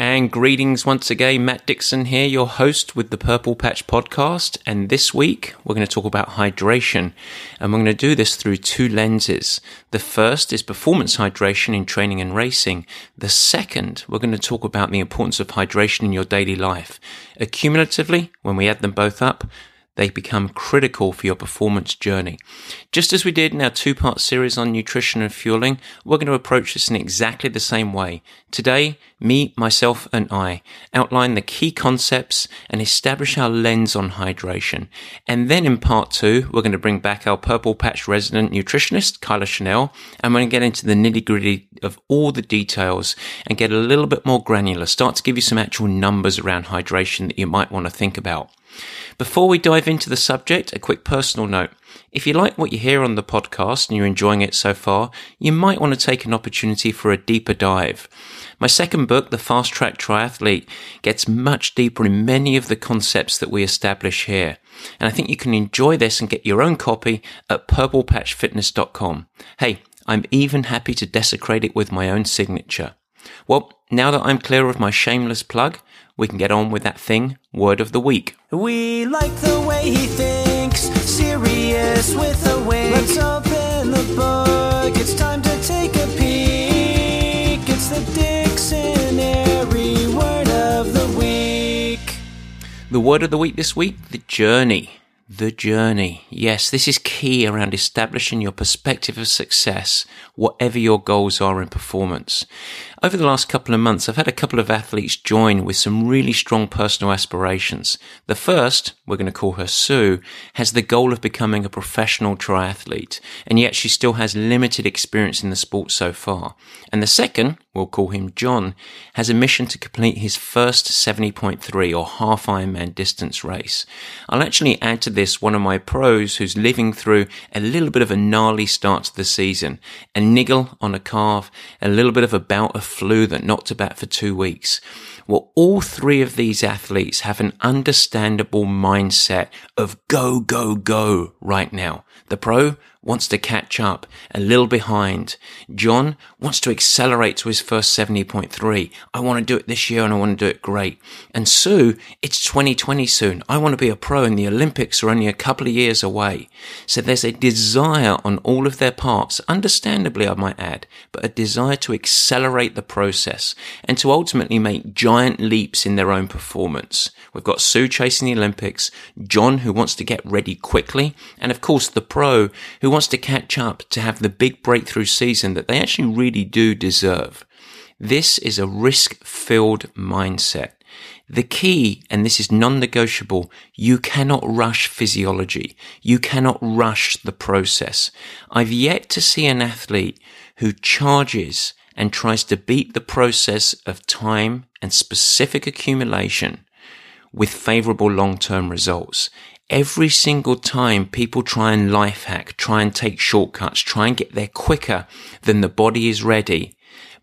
And greetings once again, Matt Dixon here, your host with the Purple Patch podcast. And this week we're going to talk about hydration. And we're going to do this through two lenses. The first is performance hydration in training and racing. The second, we're going to talk about the importance of hydration in your daily life. Accumulatively, when we add them both up, they become critical for your performance journey. Just as we did in our two part series on nutrition and fueling, we're going to approach this in exactly the same way. Today, me, myself, and I outline the key concepts and establish our lens on hydration. And then in part two, we're going to bring back our Purple Patch resident nutritionist, Kyla Chanel, and we're going to get into the nitty gritty of all the details and get a little bit more granular, start to give you some actual numbers around hydration that you might want to think about. Before we dive into the subject, a quick personal note. If you like what you hear on the podcast and you're enjoying it so far, you might want to take an opportunity for a deeper dive. My second book, The Fast Track Triathlete, gets much deeper in many of the concepts that we establish here. And I think you can enjoy this and get your own copy at purplepatchfitness.com. Hey, I'm even happy to desecrate it with my own signature. Well, now that I'm clear of my shameless plug, we can get on with that thing, word of the week. We like the way he thinks, serious with a wink. Let's open the book, it's time to take a peek. It's the dictionary word of the week. The word of the week this week, the journey. The journey. Yes, this is key around establishing your perspective of success, whatever your goals are in performance. Over the last couple of months, I've had a couple of athletes join with some really strong personal aspirations. The first, we're going to call her Sue, has the goal of becoming a professional triathlete, and yet she still has limited experience in the sport so far. And the second, we'll call him John, has a mission to complete his first 70.3 or half Ironman distance race. I'll actually add to this one of my pros who's living through a little bit of a gnarly start to the season, a niggle on a calf, a little bit of a bout of flu that knocked about for two weeks. Well, all three of these athletes have an understandable mindset of go, go, go right now. The pro wants to catch up, a little behind. John wants to accelerate to his first 70.3. I want to do it this year and I want to do it great. And Sue, it's 2020 soon. I want to be a pro and the Olympics are only a couple of years away. So there's a desire on all of their parts, understandably, I might add, but a desire to accelerate the process and to ultimately make giant leaps in their own performance. We've got Sue chasing the Olympics, John who wants to get ready quickly, and of course the pro who wants to catch up to have the big breakthrough season that they actually really do deserve. This is a risk filled mindset. The key, and this is non-negotiable, you cannot rush physiology. You cannot rush the process. I've yet to see an athlete who charges and tries to beat the process of time and specific accumulation with favorable long-term results every single time people try and life hack, try and take shortcuts, try and get there quicker than the body is ready,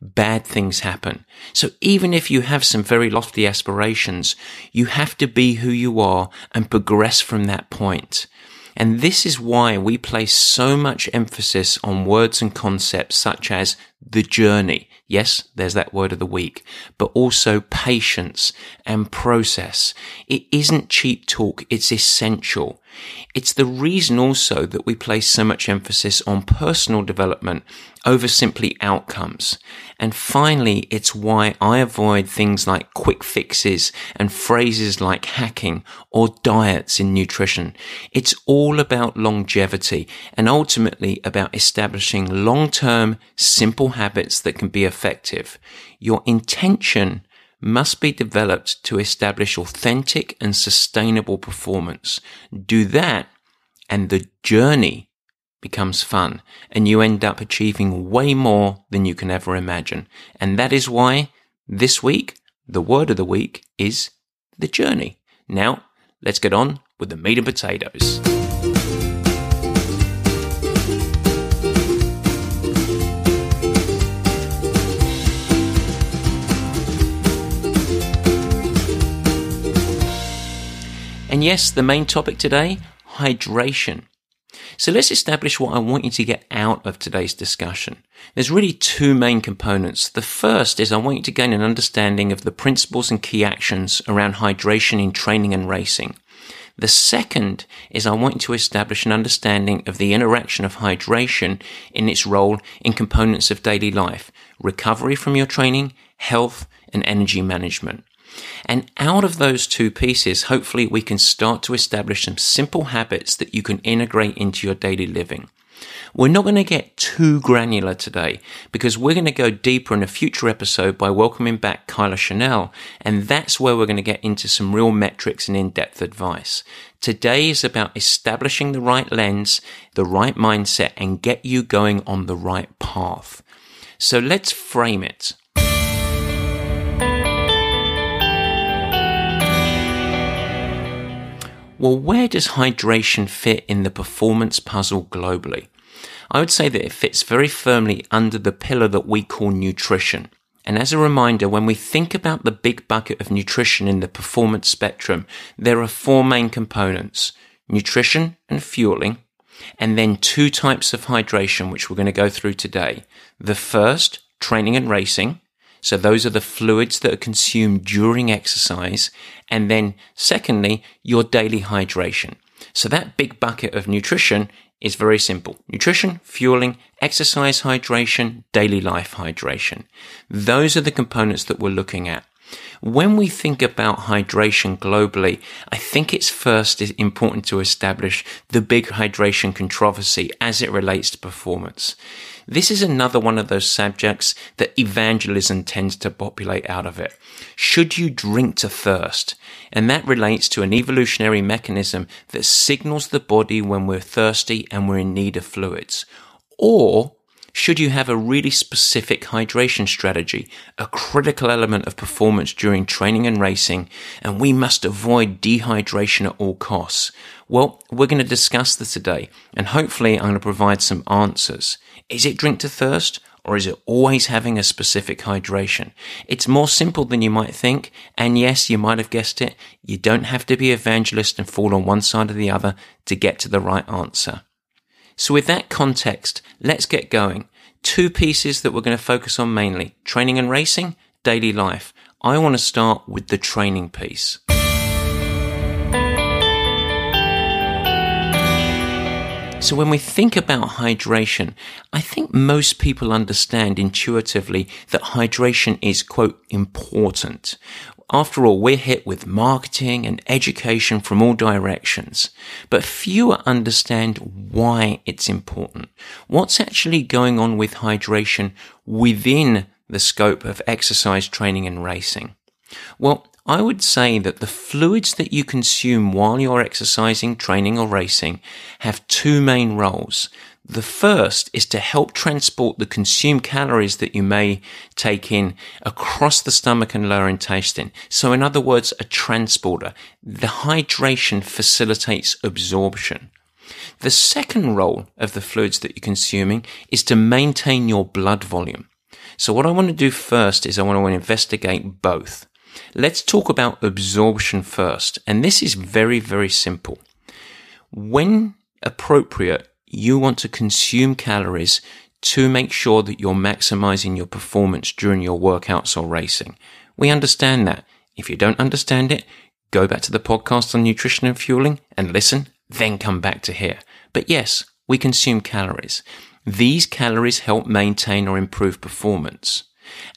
bad things happen. So even if you have some very lofty aspirations, you have to be who you are and progress from that point. And this is why we place so much emphasis on words and concepts such as the journey. Yes, there's that word of the week, but also patience and process. It isn't cheap talk. It's essential. It's the reason also that we place so much emphasis on personal development over simply outcomes. And finally, it's why I avoid things like quick fixes and phrases like hacking or diets in nutrition. It's all about longevity and ultimately about establishing long-term simple habits that can be effective. Your intention must be developed to establish authentic and sustainable performance. Do that and the journey becomes fun and you end up achieving way more than you can ever imagine. And that is why this week, the word of the week is the journey. Now, let's get on with the meat and potatoes. Yes, the main topic today, hydration. So let's establish what I want you to get out of today's discussion. There's really two main components. The first is I want you to gain an understanding of the principles and key actions around hydration in training and racing. The second is I want you to establish an understanding of the interaction of hydration in its role in components of daily life, recovery from your training, health, and energy management. And out of those two pieces, hopefully we can start to establish some simple habits that you can integrate into your daily living. We're not going to get too granular today because we're going to go deeper in a future episode by welcoming back Kyla Chanel. And that's where we're going to get into some real metrics and in-depth advice. Today is about establishing the right lens, the right mindset, and get you going on the right path. So let's frame it. Well, where does hydration fit in the performance puzzle globally? I would say that it fits very firmly under the pillar that we call nutrition. And as a reminder, when we think about the big bucket of nutrition in the performance spectrum, there are four main components nutrition and fueling, and then two types of hydration, which we're going to go through today. The first, training and racing, so those are the fluids that are consumed during exercise. And then secondly, your daily hydration. So that big bucket of nutrition is very simple. Nutrition, fueling, exercise hydration, daily life hydration. Those are the components that we're looking at. When we think about hydration globally, I think it's first important to establish the big hydration controversy as it relates to performance. This is another one of those subjects that evangelism tends to populate out of it. Should you drink to thirst? And that relates to an evolutionary mechanism that signals the body when we're thirsty and we're in need of fluids. Or should you have a really specific hydration strategy, a critical element of performance during training and racing, and we must avoid dehydration at all costs? Well, we're going to discuss this today, and hopefully I'm going to provide some answers. Is it drink to thirst? Or is it always having a specific hydration? It's more simple than you might think. And yes, you might have guessed it. You don't have to be evangelist and fall on one side or the other to get to the right answer. So with that context, let's get going. Two pieces that we're going to focus on mainly, training and racing, daily life. I want to start with the training piece. So when we think about hydration, I think most people understand intuitively that hydration is quote important. After all, we're hit with marketing and education from all directions, but fewer understand why it's important. What's actually going on with hydration within the scope of exercise training and racing? Well, I would say that the fluids that you consume while you're exercising, training or racing have two main roles. The first is to help transport the consumed calories that you may take in across the stomach and lower intestine. So in other words, a transporter. The hydration facilitates absorption. The second role of the fluids that you're consuming is to maintain your blood volume. So what I want to do first is I want to investigate both. Let's talk about absorption first. And this is very, very simple. When appropriate, you want to consume calories to make sure that you're maximizing your performance during your workouts or racing. We understand that. If you don't understand it, go back to the podcast on nutrition and fueling and listen, then come back to here. But yes, we consume calories. These calories help maintain or improve performance.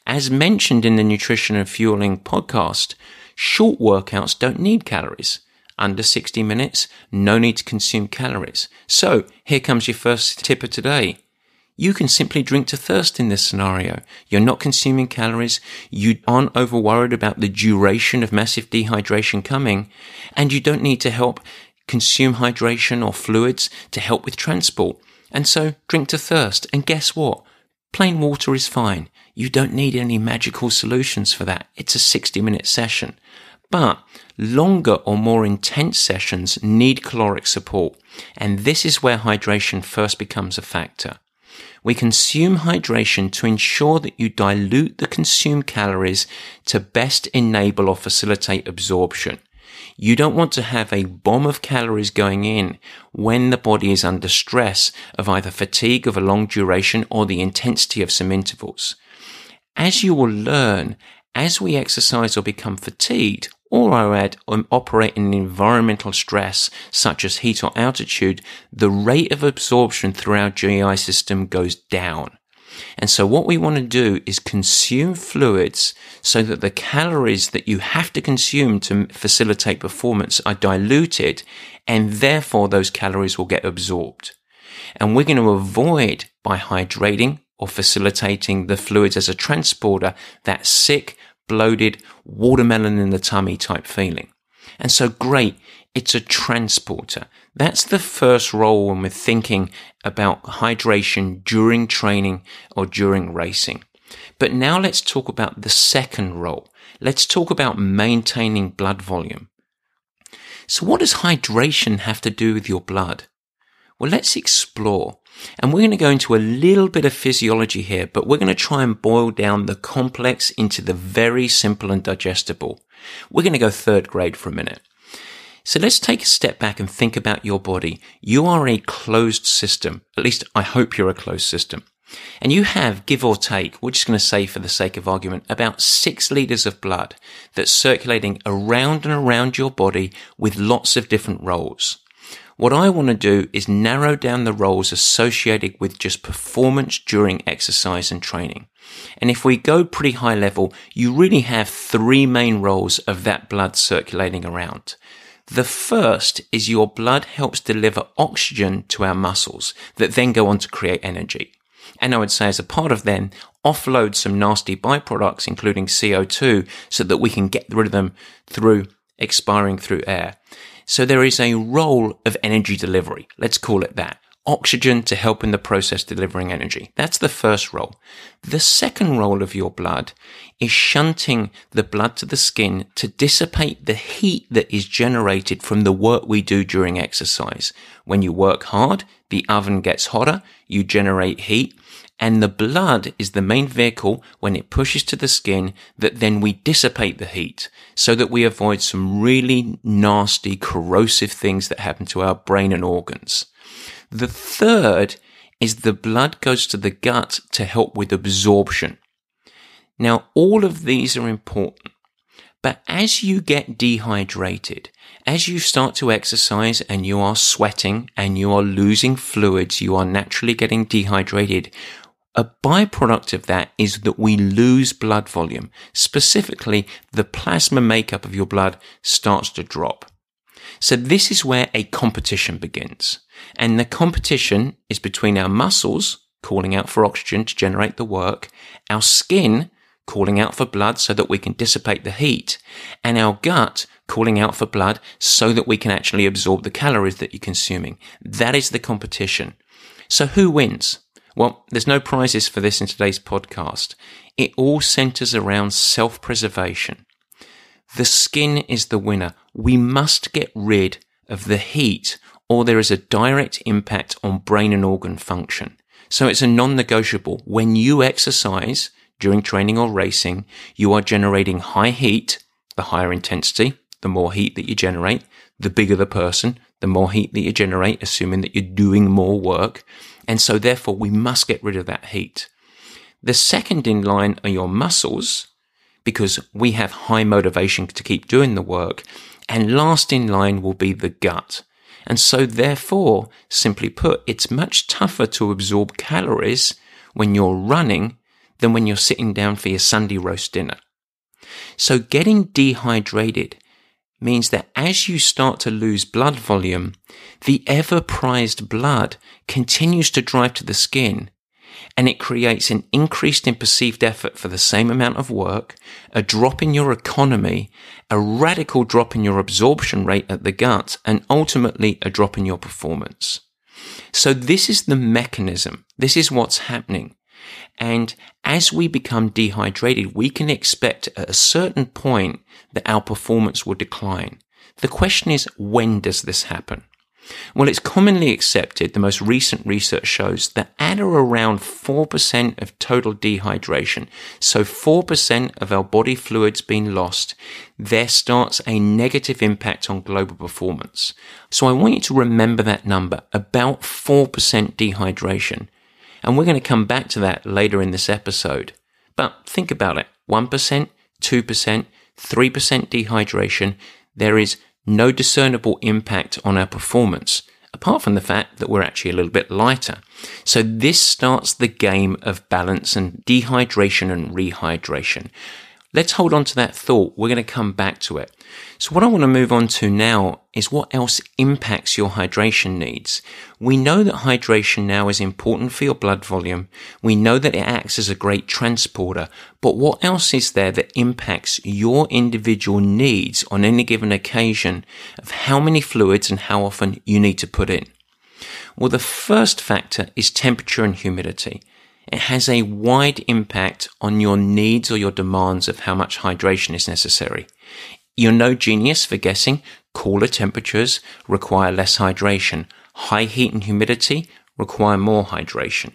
As mentioned in the Nutrition and Fueling podcast, short workouts don't need calories. Under 60 minutes, no need to consume calories. So here comes your first tip of today. You can simply drink to thirst in this scenario. You're not consuming calories. You aren't over worried about the duration of massive dehydration coming. And you don't need to help consume hydration or fluids to help with transport. And so drink to thirst. And guess what? Plain water is fine. You don't need any magical solutions for that. It's a 60 minute session. But longer or more intense sessions need caloric support. And this is where hydration first becomes a factor. We consume hydration to ensure that you dilute the consumed calories to best enable or facilitate absorption. You don't want to have a bomb of calories going in when the body is under stress of either fatigue of a long duration or the intensity of some intervals. As you will learn, as we exercise or become fatigued, or I add um, operating in environmental stress such as heat or altitude, the rate of absorption through our GI system goes down. And so what we want to do is consume fluids so that the calories that you have to consume to facilitate performance are diluted and therefore those calories will get absorbed. And we're going to avoid by hydrating or facilitating the fluids as a transporter that sick, bloated, watermelon in the tummy type feeling. And so great, it's a transporter. That's the first role when we're thinking about hydration during training or during racing. But now let's talk about the second role. Let's talk about maintaining blood volume. So what does hydration have to do with your blood? Well, let's explore. And we're going to go into a little bit of physiology here, but we're going to try and boil down the complex into the very simple and digestible. We're going to go third grade for a minute. So let's take a step back and think about your body. You are a closed system. At least I hope you're a closed system. And you have, give or take, we're just going to say for the sake of argument, about six liters of blood that's circulating around and around your body with lots of different roles. What I want to do is narrow down the roles associated with just performance during exercise and training. And if we go pretty high level, you really have three main roles of that blood circulating around. The first is your blood helps deliver oxygen to our muscles that then go on to create energy. And I would say as a part of them, offload some nasty byproducts, including CO2, so that we can get rid of them through expiring through air. So there is a role of energy delivery. Let's call it that oxygen to help in the process delivering energy. That's the first role. The second role of your blood is shunting the blood to the skin to dissipate the heat that is generated from the work we do during exercise. When you work hard, the oven gets hotter, you generate heat, and the blood is the main vehicle when it pushes to the skin that then we dissipate the heat so that we avoid some really nasty corrosive things that happen to our brain and organs. The third is the blood goes to the gut to help with absorption. Now, all of these are important. But as you get dehydrated, as you start to exercise and you are sweating and you are losing fluids, you are naturally getting dehydrated. A byproduct of that is that we lose blood volume. Specifically, the plasma makeup of your blood starts to drop. So this is where a competition begins. And the competition is between our muscles calling out for oxygen to generate the work, our skin calling out for blood so that we can dissipate the heat, and our gut calling out for blood so that we can actually absorb the calories that you're consuming. That is the competition. So who wins? Well, there's no prizes for this in today's podcast. It all centers around self-preservation. The skin is the winner. We must get rid of the heat or there is a direct impact on brain and organ function. So it's a non-negotiable. When you exercise during training or racing, you are generating high heat, the higher intensity, the more heat that you generate, the bigger the person, the more heat that you generate, assuming that you're doing more work. And so therefore we must get rid of that heat. The second in line are your muscles because we have high motivation to keep doing the work. And last in line will be the gut. And so therefore, simply put, it's much tougher to absorb calories when you're running than when you're sitting down for your Sunday roast dinner. So getting dehydrated means that as you start to lose blood volume, the ever prized blood continues to drive to the skin and it creates an increased in perceived effort for the same amount of work, a drop in your economy, a radical drop in your absorption rate at the gut, and ultimately a drop in your performance. So this is the mechanism. This is what's happening. And as we become dehydrated, we can expect at a certain point that our performance will decline. The question is, when does this happen? Well, it's commonly accepted, the most recent research shows that at or around 4% of total dehydration, so 4% of our body fluids being lost, there starts a negative impact on global performance. So I want you to remember that number, about 4% dehydration. And we're going to come back to that later in this episode. But think about it 1%, 2%, 3% dehydration. There is no discernible impact on our performance, apart from the fact that we're actually a little bit lighter. So this starts the game of balance and dehydration and rehydration. Let's hold on to that thought. We're going to come back to it. So what I want to move on to now is what else impacts your hydration needs. We know that hydration now is important for your blood volume. We know that it acts as a great transporter, but what else is there that impacts your individual needs on any given occasion of how many fluids and how often you need to put in? Well, the first factor is temperature and humidity it has a wide impact on your needs or your demands of how much hydration is necessary. You're no genius for guessing cooler temperatures require less hydration. High heat and humidity require more hydration.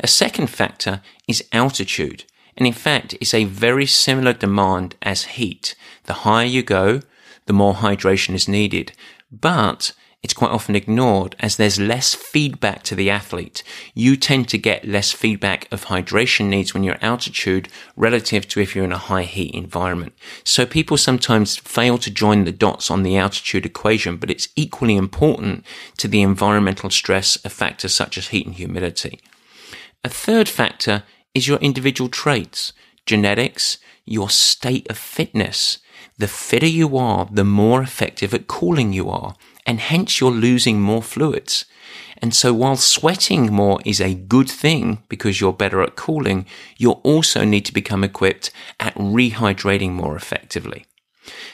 A second factor is altitude. And in fact, it's a very similar demand as heat. The higher you go, the more hydration is needed. But it's quite often ignored as there's less feedback to the athlete. You tend to get less feedback of hydration needs when you're at altitude relative to if you're in a high heat environment. So people sometimes fail to join the dots on the altitude equation, but it's equally important to the environmental stress of factors such as heat and humidity. A third factor is your individual traits, genetics, your state of fitness. The fitter you are, the more effective at cooling you are and hence you're losing more fluids. And so while sweating more is a good thing because you're better at cooling, you also need to become equipped at rehydrating more effectively.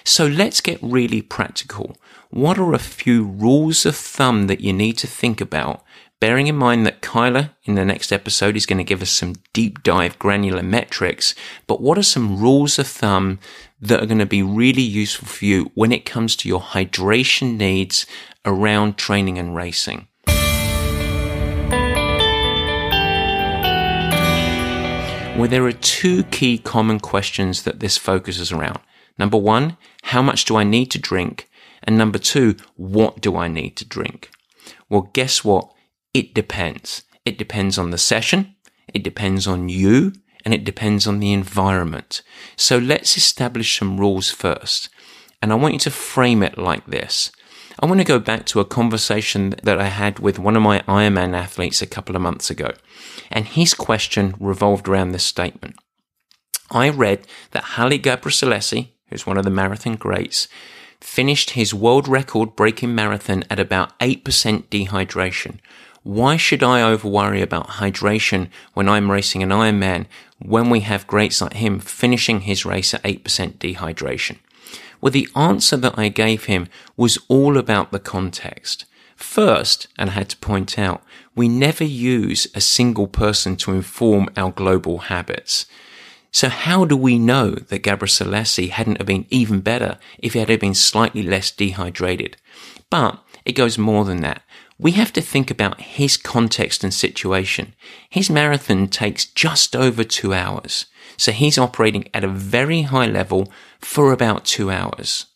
So let's get really practical. What are a few rules of thumb that you need to think about? Bearing in mind that Kyla in the next episode is going to give us some deep dive granular metrics, but what are some rules of thumb that are going to be really useful for you when it comes to your hydration needs around training and racing. Well, there are two key common questions that this focuses around. Number one, how much do I need to drink? And number two, what do I need to drink? Well, guess what? It depends. It depends on the session. It depends on you and it depends on the environment. So let's establish some rules first. And I want you to frame it like this. I want to go back to a conversation that I had with one of my Ironman athletes a couple of months ago. And his question revolved around this statement. I read that Haile Gebrselassie, who's one of the marathon greats, finished his world record breaking marathon at about 8% dehydration, why should I over worry about hydration when I'm racing an Ironman when we have greats like him finishing his race at 8% dehydration? Well, the answer that I gave him was all about the context. First, and I had to point out, we never use a single person to inform our global habits. So how do we know that Gebrselassie hadn't have been even better if he had been slightly less dehydrated? But it goes more than that we have to think about his context and situation. His marathon takes just over two hours. So he's operating at a very high level for about two hours.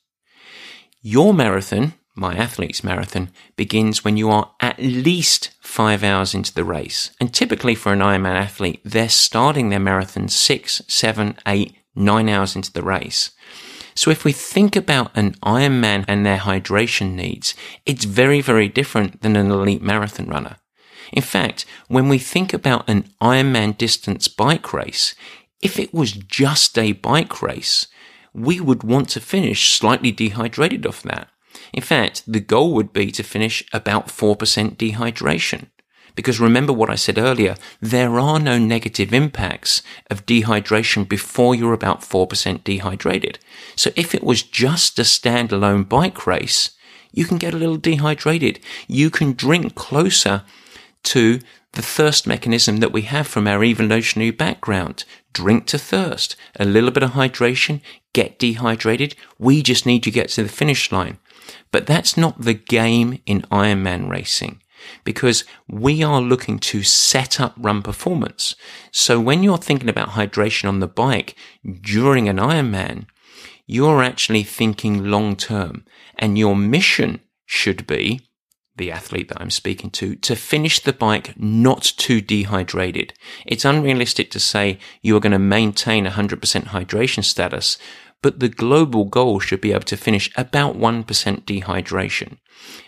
Your marathon, my athlete's marathon, begins when you are at least five hours into the race. And typically for an Ironman athlete, they're starting their marathon six, seven, eight, nine hours into the race. So if we think about an Ironman and their hydration needs, it's very, very different than an elite marathon runner. In fact, when we think about an Ironman distance bike race, if it was just a bike race, we would want to finish slightly dehydrated off that. In fact, the goal would be to finish about 4% dehydration. Because remember what I said earlier, there are no negative impacts of dehydration before you're about 4% dehydrated. So if it was just a standalone bike race, you can get a little dehydrated. You can drink closer to the thirst mechanism that we have from our evolutionary background. Drink to thirst. A little bit of hydration, get dehydrated. We just need to get to the finish line. But that's not the game in Ironman racing because we are looking to set up run performance. So when you're thinking about hydration on the bike during an Ironman, you're actually thinking long term and your mission should be the athlete that I'm speaking to, to finish the bike not too dehydrated. It's unrealistic to say you are going to maintain 100% hydration status, but the global goal should be able to finish about 1% dehydration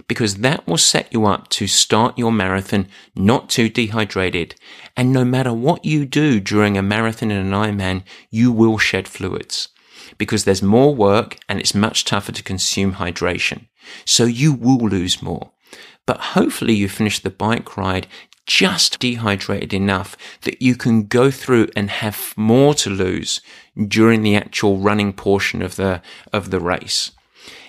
because that will set you up to start your marathon not too dehydrated. And no matter what you do during a marathon and an Ironman, you will shed fluids because there's more work and it's much tougher to consume hydration. So you will lose more. But hopefully you finish the bike ride just dehydrated enough that you can go through and have more to lose during the actual running portion of the, of the race.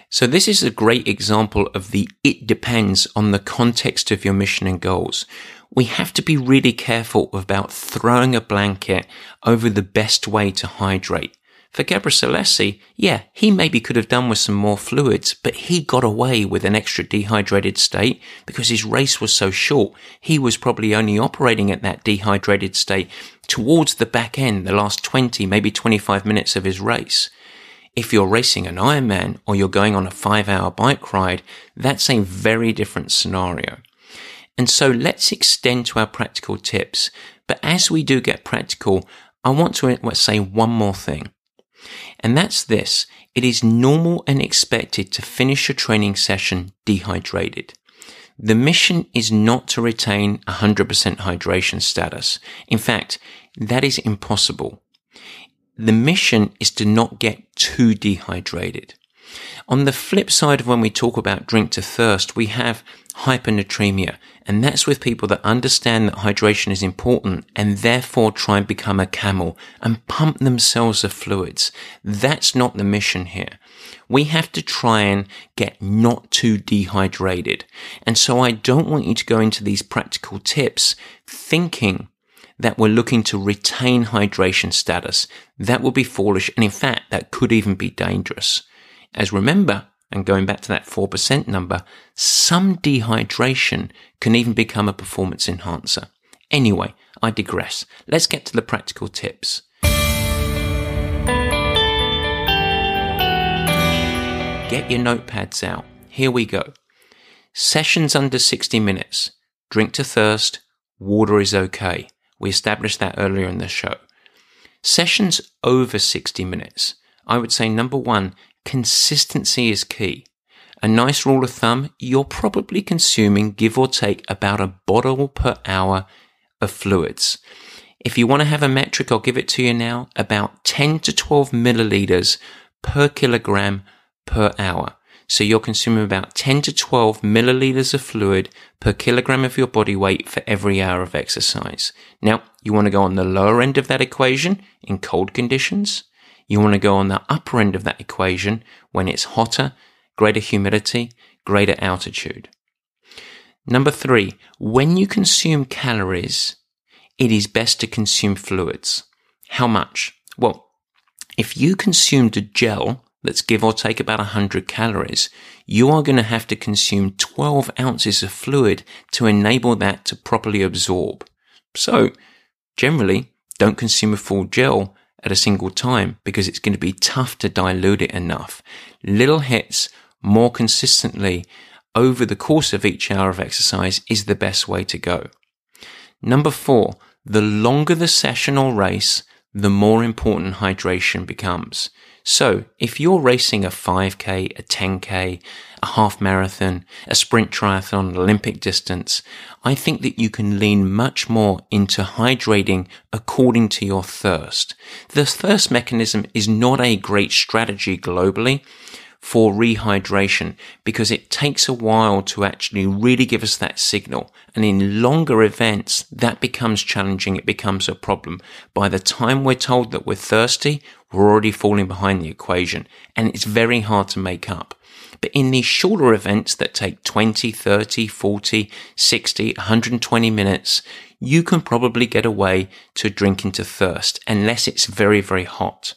So this is a great example of the it depends on the context of your mission and goals. We have to be really careful about throwing a blanket over the best way to hydrate. For Gebrselassie, yeah, he maybe could have done with some more fluids, but he got away with an extra dehydrated state because his race was so short. He was probably only operating at that dehydrated state towards the back end, the last 20, maybe 25 minutes of his race. If you're racing an Ironman or you're going on a five hour bike ride, that's a very different scenario. And so let's extend to our practical tips. But as we do get practical, I want to say one more thing. And that's this. It is normal and expected to finish a training session dehydrated. The mission is not to retain 100% hydration status. In fact, that is impossible the mission is to not get too dehydrated. On the flip side of when we talk about drink to thirst, we have hypernatremia, and that's with people that understand that hydration is important and therefore try and become a camel and pump themselves of fluids. That's not the mission here. We have to try and get not too dehydrated. And so I don't want you to go into these practical tips thinking that we're looking to retain hydration status. That would be foolish. And in fact, that could even be dangerous. As remember, and going back to that 4% number, some dehydration can even become a performance enhancer. Anyway, I digress. Let's get to the practical tips. Get your notepads out. Here we go. Sessions under 60 minutes. Drink to thirst. Water is okay. We established that earlier in the show. Sessions over 60 minutes. I would say number one, consistency is key. A nice rule of thumb, you're probably consuming give or take about a bottle per hour of fluids. If you want to have a metric, I'll give it to you now, about 10 to 12 milliliters per kilogram per hour. So you're consuming about 10 to 12 milliliters of fluid per kilogram of your body weight for every hour of exercise. Now, you want to go on the lower end of that equation in cold conditions. You want to go on the upper end of that equation when it's hotter, greater humidity, greater altitude. Number three, when you consume calories, it is best to consume fluids. How much? Well, if you consumed a gel that's give or take about 100 calories, you are going to have to consume 12 ounces of fluid to enable that to properly absorb. So, generally, don't consume a full gel at a single time because it's going to be tough to dilute it enough. Little hits more consistently over the course of each hour of exercise is the best way to go. Number four, the longer the session or race, the more important hydration becomes. So if you're racing a 5k, a 10k, a half marathon, a sprint triathlon, Olympic distance, I think that you can lean much more into hydrating according to your thirst. The thirst mechanism is not a great strategy globally for rehydration because it takes a while to actually really give us that signal. And in longer events, that becomes challenging. It becomes a problem. By the time we're told that we're thirsty, we're already falling behind the equation and it's very hard to make up. But in these shorter events that take 20, 30, 40, 60, 120 minutes, you can probably get away to drinking to thirst unless it's very, very hot.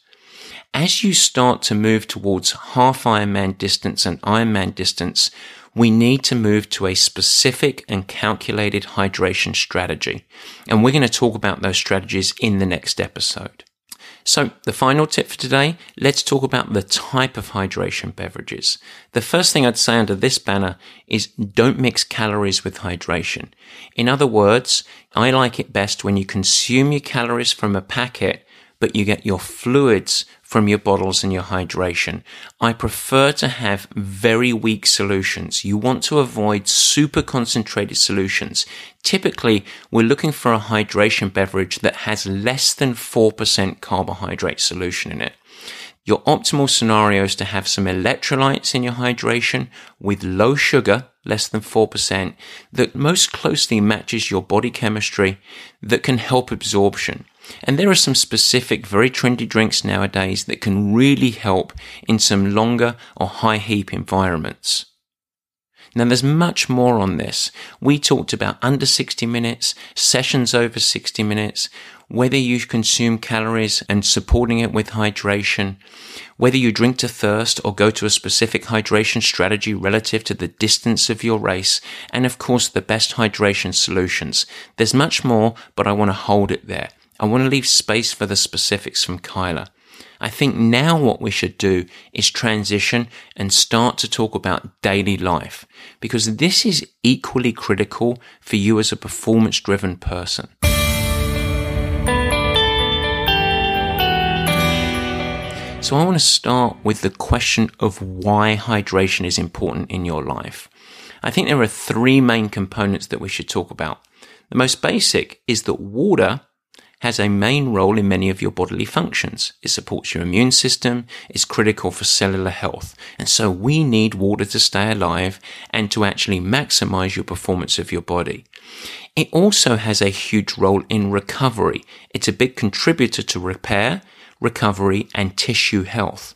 As you start to move towards half Ironman distance and Ironman distance, we need to move to a specific and calculated hydration strategy. And we're going to talk about those strategies in the next episode. So, the final tip for today, let's talk about the type of hydration beverages. The first thing I'd say under this banner is don't mix calories with hydration. In other words, I like it best when you consume your calories from a packet but you get your fluids from your bottles and your hydration. I prefer to have very weak solutions. You want to avoid super concentrated solutions. Typically, we're looking for a hydration beverage that has less than 4% carbohydrate solution in it. Your optimal scenario is to have some electrolytes in your hydration with low sugar, less than 4%, that most closely matches your body chemistry that can help absorption. And there are some specific, very trendy drinks nowadays that can really help in some longer or high heat environments. Now there's much more on this. We talked about under 60 minutes, sessions over 60 minutes, whether you consume calories and supporting it with hydration, whether you drink to thirst or go to a specific hydration strategy relative to the distance of your race, and of course the best hydration solutions. There's much more, but I want to hold it there. I want to leave space for the specifics from Kyla. I think now what we should do is transition and start to talk about daily life because this is equally critical for you as a performance driven person. So I want to start with the question of why hydration is important in your life. I think there are three main components that we should talk about. The most basic is that water has a main role in many of your bodily functions. It supports your immune system, it's critical for cellular health. And so we need water to stay alive and to actually maximize your performance of your body. It also has a huge role in recovery. It's a big contributor to repair, recovery, and tissue health.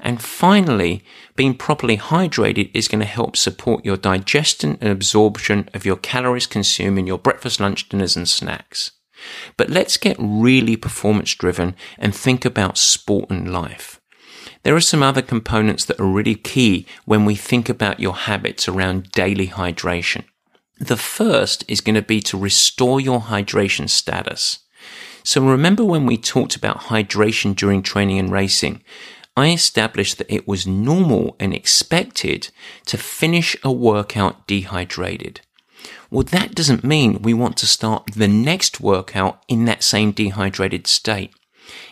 And finally, being properly hydrated is going to help support your digestion and absorption of your calories consumed in your breakfast, lunch, dinners, and snacks. But let's get really performance driven and think about sport and life. There are some other components that are really key when we think about your habits around daily hydration. The first is going to be to restore your hydration status. So remember when we talked about hydration during training and racing, I established that it was normal and expected to finish a workout dehydrated. Well, that doesn't mean we want to start the next workout in that same dehydrated state.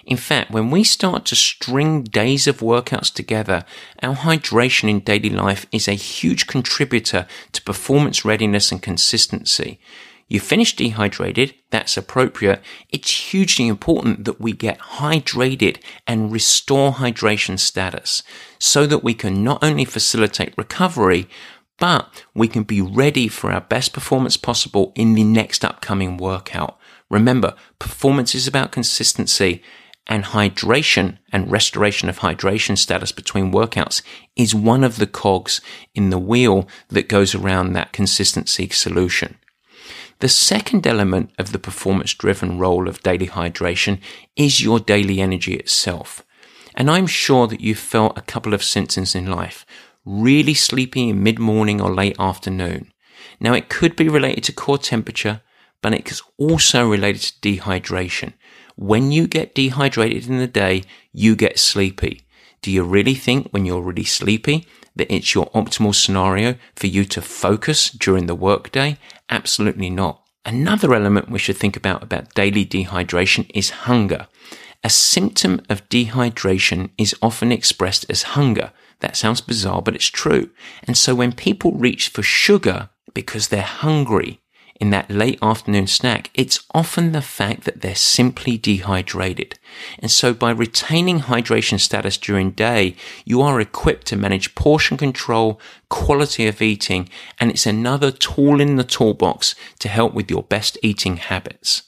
In fact, when we start to string days of workouts together, our hydration in daily life is a huge contributor to performance readiness and consistency. You finish dehydrated, that's appropriate. It's hugely important that we get hydrated and restore hydration status so that we can not only facilitate recovery, but we can be ready for our best performance possible in the next upcoming workout. Remember, performance is about consistency and hydration and restoration of hydration status between workouts is one of the cogs in the wheel that goes around that consistency solution. The second element of the performance driven role of daily hydration is your daily energy itself. And I'm sure that you've felt a couple of symptoms in life really sleepy in mid morning or late afternoon. Now, it could be related to core temperature, but it's also related to dehydration. When you get dehydrated in the day, you get sleepy. Do you really think when you're really sleepy that it's your optimal scenario for you to focus during the workday? Absolutely not. Another element we should think about about daily dehydration is hunger. A symptom of dehydration is often expressed as hunger, that sounds bizarre, but it's true. And so when people reach for sugar because they're hungry in that late afternoon snack, it's often the fact that they're simply dehydrated. And so by retaining hydration status during day, you are equipped to manage portion control, quality of eating, and it's another tool in the toolbox to help with your best eating habits.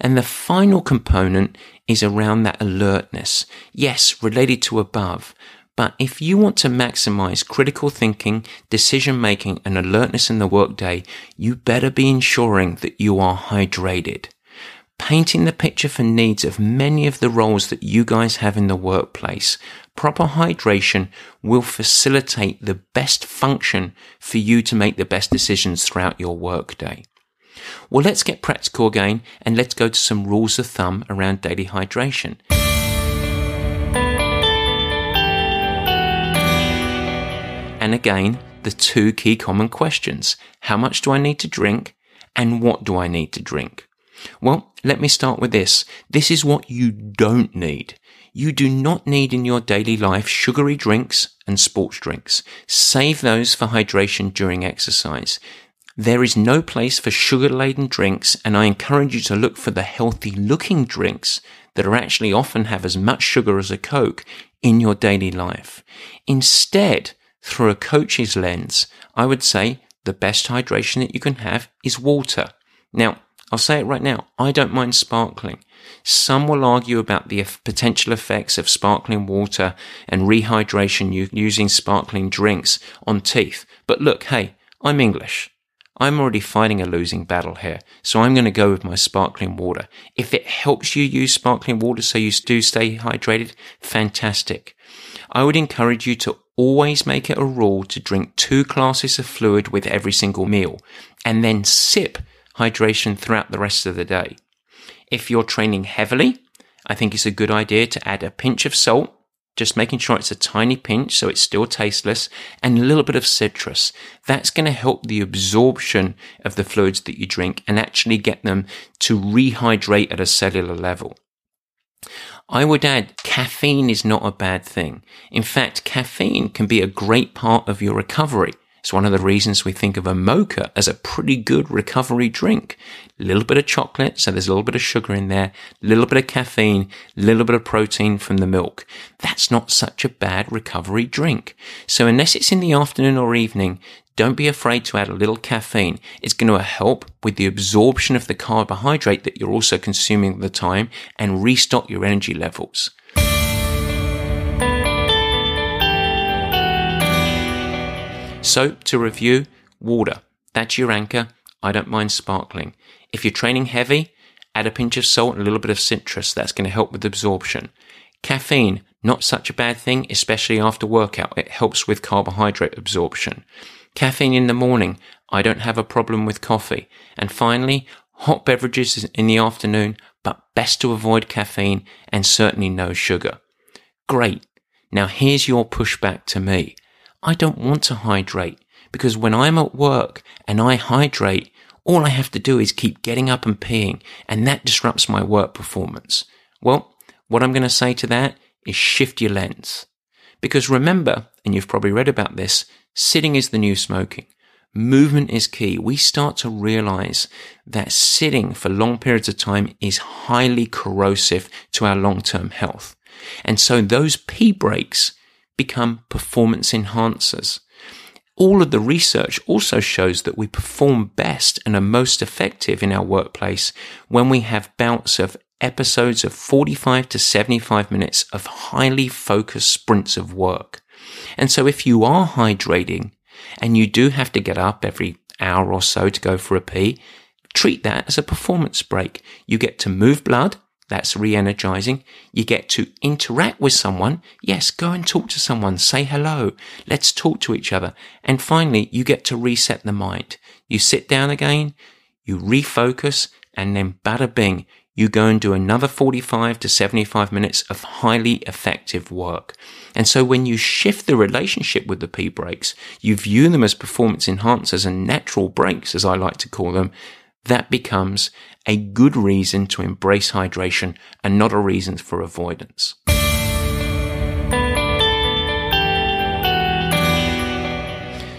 And the final component is around that alertness. Yes, related to above, but if you want to maximize critical thinking, decision making, and alertness in the workday, you better be ensuring that you are hydrated. painting the picture for needs of many of the roles that you guys have in the workplace. Proper hydration will facilitate the best function for you to make the best decisions throughout your workday. Well, let's get practical again and let's go to some rules of thumb around daily hydration. Again, the two key common questions. How much do I need to drink? And what do I need to drink? Well, let me start with this. This is what you don't need. You do not need in your daily life sugary drinks and sports drinks. Save those for hydration during exercise. There is no place for sugar laden drinks, and I encourage you to look for the healthy looking drinks that are actually often have as much sugar as a Coke in your daily life. Instead, through a coach's lens, I would say the best hydration that you can have is water. Now, I'll say it right now. I don't mind sparkling. Some will argue about the potential effects of sparkling water and rehydration using sparkling drinks on teeth. But look, hey, I'm English. I'm already fighting a losing battle here, so I'm going to go with my sparkling water. If it helps you use sparkling water so you do stay hydrated, fantastic. I would encourage you to always make it a rule to drink two glasses of fluid with every single meal and then sip hydration throughout the rest of the day. If you're training heavily, I think it's a good idea to add a pinch of salt just making sure it's a tiny pinch so it's still tasteless and a little bit of citrus. That's going to help the absorption of the fluids that you drink and actually get them to rehydrate at a cellular level. I would add caffeine is not a bad thing. In fact, caffeine can be a great part of your recovery. It's one of the reasons we think of a mocha as a pretty good recovery drink. A little bit of chocolate, so there's a little bit of sugar in there, a little bit of caffeine, a little bit of protein from the milk. That's not such a bad recovery drink. So unless it's in the afternoon or evening, don't be afraid to add a little caffeine. It's going to help with the absorption of the carbohydrate that you're also consuming at the time and restock your energy levels. So to review, water. That's your anchor. I don't mind sparkling. If you're training heavy, add a pinch of salt and a little bit of citrus. That's going to help with absorption. Caffeine, not such a bad thing, especially after workout. It helps with carbohydrate absorption. Caffeine in the morning. I don't have a problem with coffee. And finally, hot beverages in the afternoon, but best to avoid caffeine and certainly no sugar. Great. Now here's your pushback to me. I don't want to hydrate because when I'm at work and I hydrate, all I have to do is keep getting up and peeing and that disrupts my work performance. Well, what I'm going to say to that is shift your lens. Because remember, and you've probably read about this, sitting is the new smoking. Movement is key. We start to realize that sitting for long periods of time is highly corrosive to our long-term health. And so those pee breaks become performance enhancers. All of the research also shows that we perform best and are most effective in our workplace when we have bouts of episodes of 45 to 75 minutes of highly focused sprints of work. And so if you are hydrating and you do have to get up every hour or so to go for a pee, treat that as a performance break. You get to move blood that's re-energizing. You get to interact with someone. Yes, go and talk to someone. Say hello. Let's talk to each other. And finally, you get to reset the mind. You sit down again, you refocus, and then bada bing, you go and do another 45 to 75 minutes of highly effective work. And so when you shift the relationship with the pee breaks, you view them as performance enhancers and natural breaks, as I like to call them, that becomes a good reason to embrace hydration and not a reason for avoidance.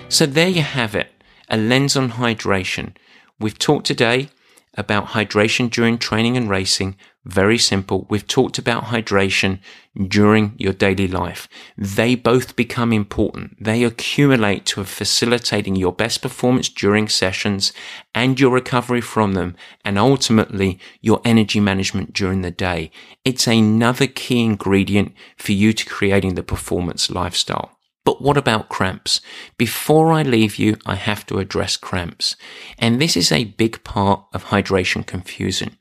So there you have it, a lens on hydration. We've talked today about hydration during training and racing. Very simple. We've talked about hydration during your daily life. They both become important. They accumulate to facilitating your best performance during sessions and your recovery from them and ultimately your energy management during the day. It's another key ingredient for you to creating the performance lifestyle. But what about cramps? Before I leave you, I have to address cramps. And this is a big part of hydration confusion.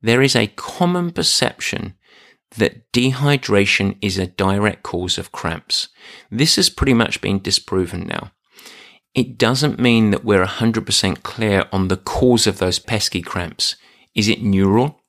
there is a common perception that dehydration is a direct cause of cramps. This has pretty much been disproven now. It doesn't mean that we're 100% clear on the cause of those pesky cramps. Is it neural?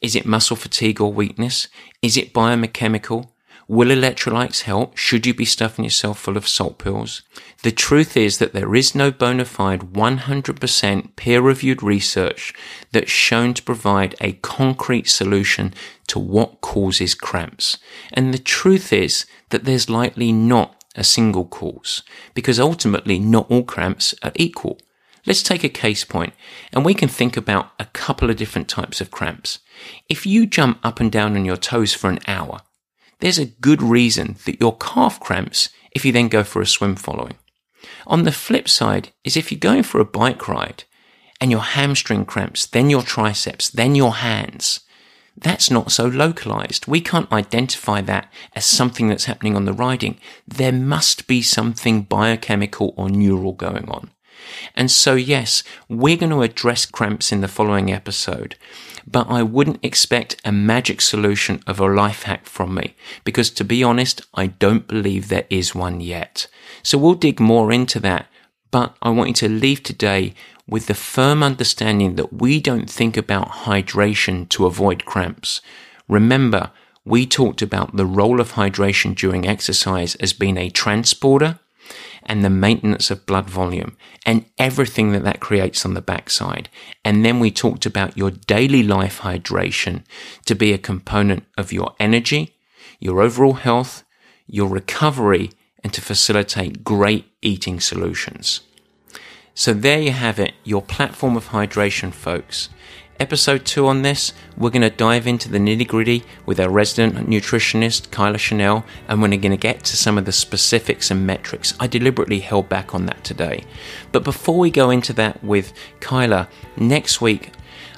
Is it muscle fatigue or weakness? Is it biomechanical? Will electrolytes help? Should you be stuffing yourself full of salt pills? The truth is that there is no bona fide 100% peer reviewed research that's shown to provide a concrete solution to what causes cramps. And the truth is that there's likely not a single cause because ultimately not all cramps are equal. Let's take a case point and we can think about a couple of different types of cramps. If you jump up and down on your toes for an hour, there's a good reason that your calf cramps if you then go for a swim following. On the flip side is if you're going for a bike ride and your hamstring cramps, then your triceps, then your hands. That's not so localized. We can't identify that as something that's happening on the riding. There must be something biochemical or neural going on. And so, yes, we're going to address cramps in the following episode, but I wouldn't expect a magic solution of a life hack from me because to be honest, I don't believe there is one yet. So we'll dig more into that, but I want you to leave today with the firm understanding that we don't think about hydration to avoid cramps. Remember, we talked about the role of hydration during exercise as being a transporter and the maintenance of blood volume and everything that that creates on the backside. And then we talked about your daily life hydration to be a component of your energy, your overall health, your recovery, and to facilitate great eating solutions. So there you have it, your platform of hydration, folks episode two on this, we're going to dive into the nitty gritty with our resident nutritionist, Kyla Chanel, and we're going to get to some of the specifics and metrics. I deliberately held back on that today. But before we go into that with Kyla, next week,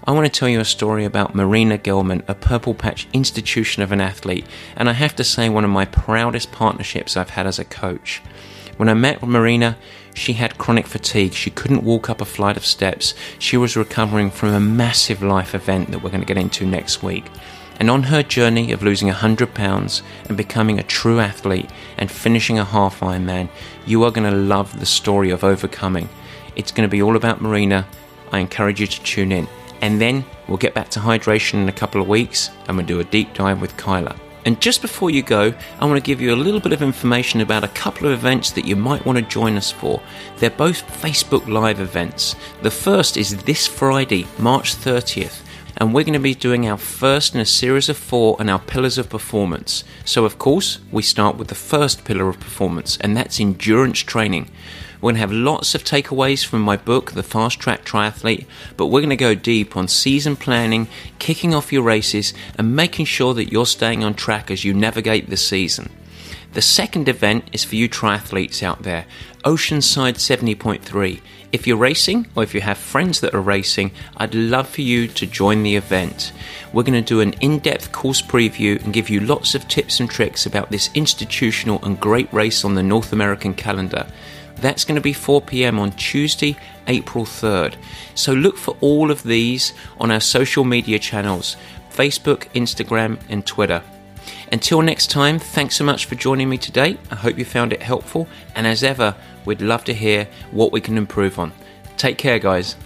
I want to tell you a story about Marina Gelman, a purple patch institution of an athlete, and I have to say, one of my proudest partnerships I've had as a coach. When I met Marina, she had chronic fatigue. She couldn't walk up a flight of steps. She was recovering from a massive life event that we're going to get into next week. And on her journey of losing 100 pounds and becoming a true athlete and finishing a half Ironman, you are going to love the story of overcoming. It's going to be all about Marina. I encourage you to tune in. And then we'll get back to hydration in a couple of weeks and we'll do a deep dive with Kyla. And just before you go, I want to give you a little bit of information about a couple of events that you might want to join us for. They're both Facebook Live events. The first is this Friday, March 30th and we're going to be doing our first in a series of four on our pillars of performance. So, of course, we start with the first pillar of performance, and that's endurance training. We're going to have lots of takeaways from my book, The Fast Track Triathlete, but we're going to go deep on season planning, kicking off your races, and making sure that you're staying on track as you navigate the season. The second event is for you triathletes out there, Oceanside 70.3. If you're racing or if you have friends that are racing, I'd love for you to join the event. We're going to do an in depth course preview and give you lots of tips and tricks about this institutional and great race on the North American calendar. That's going to be 4 pm on Tuesday, April 3rd. So look for all of these on our social media channels Facebook, Instagram, and Twitter. Until next time, thanks so much for joining me today. I hope you found it helpful, and as ever, we'd love to hear what we can improve on. Take care, guys.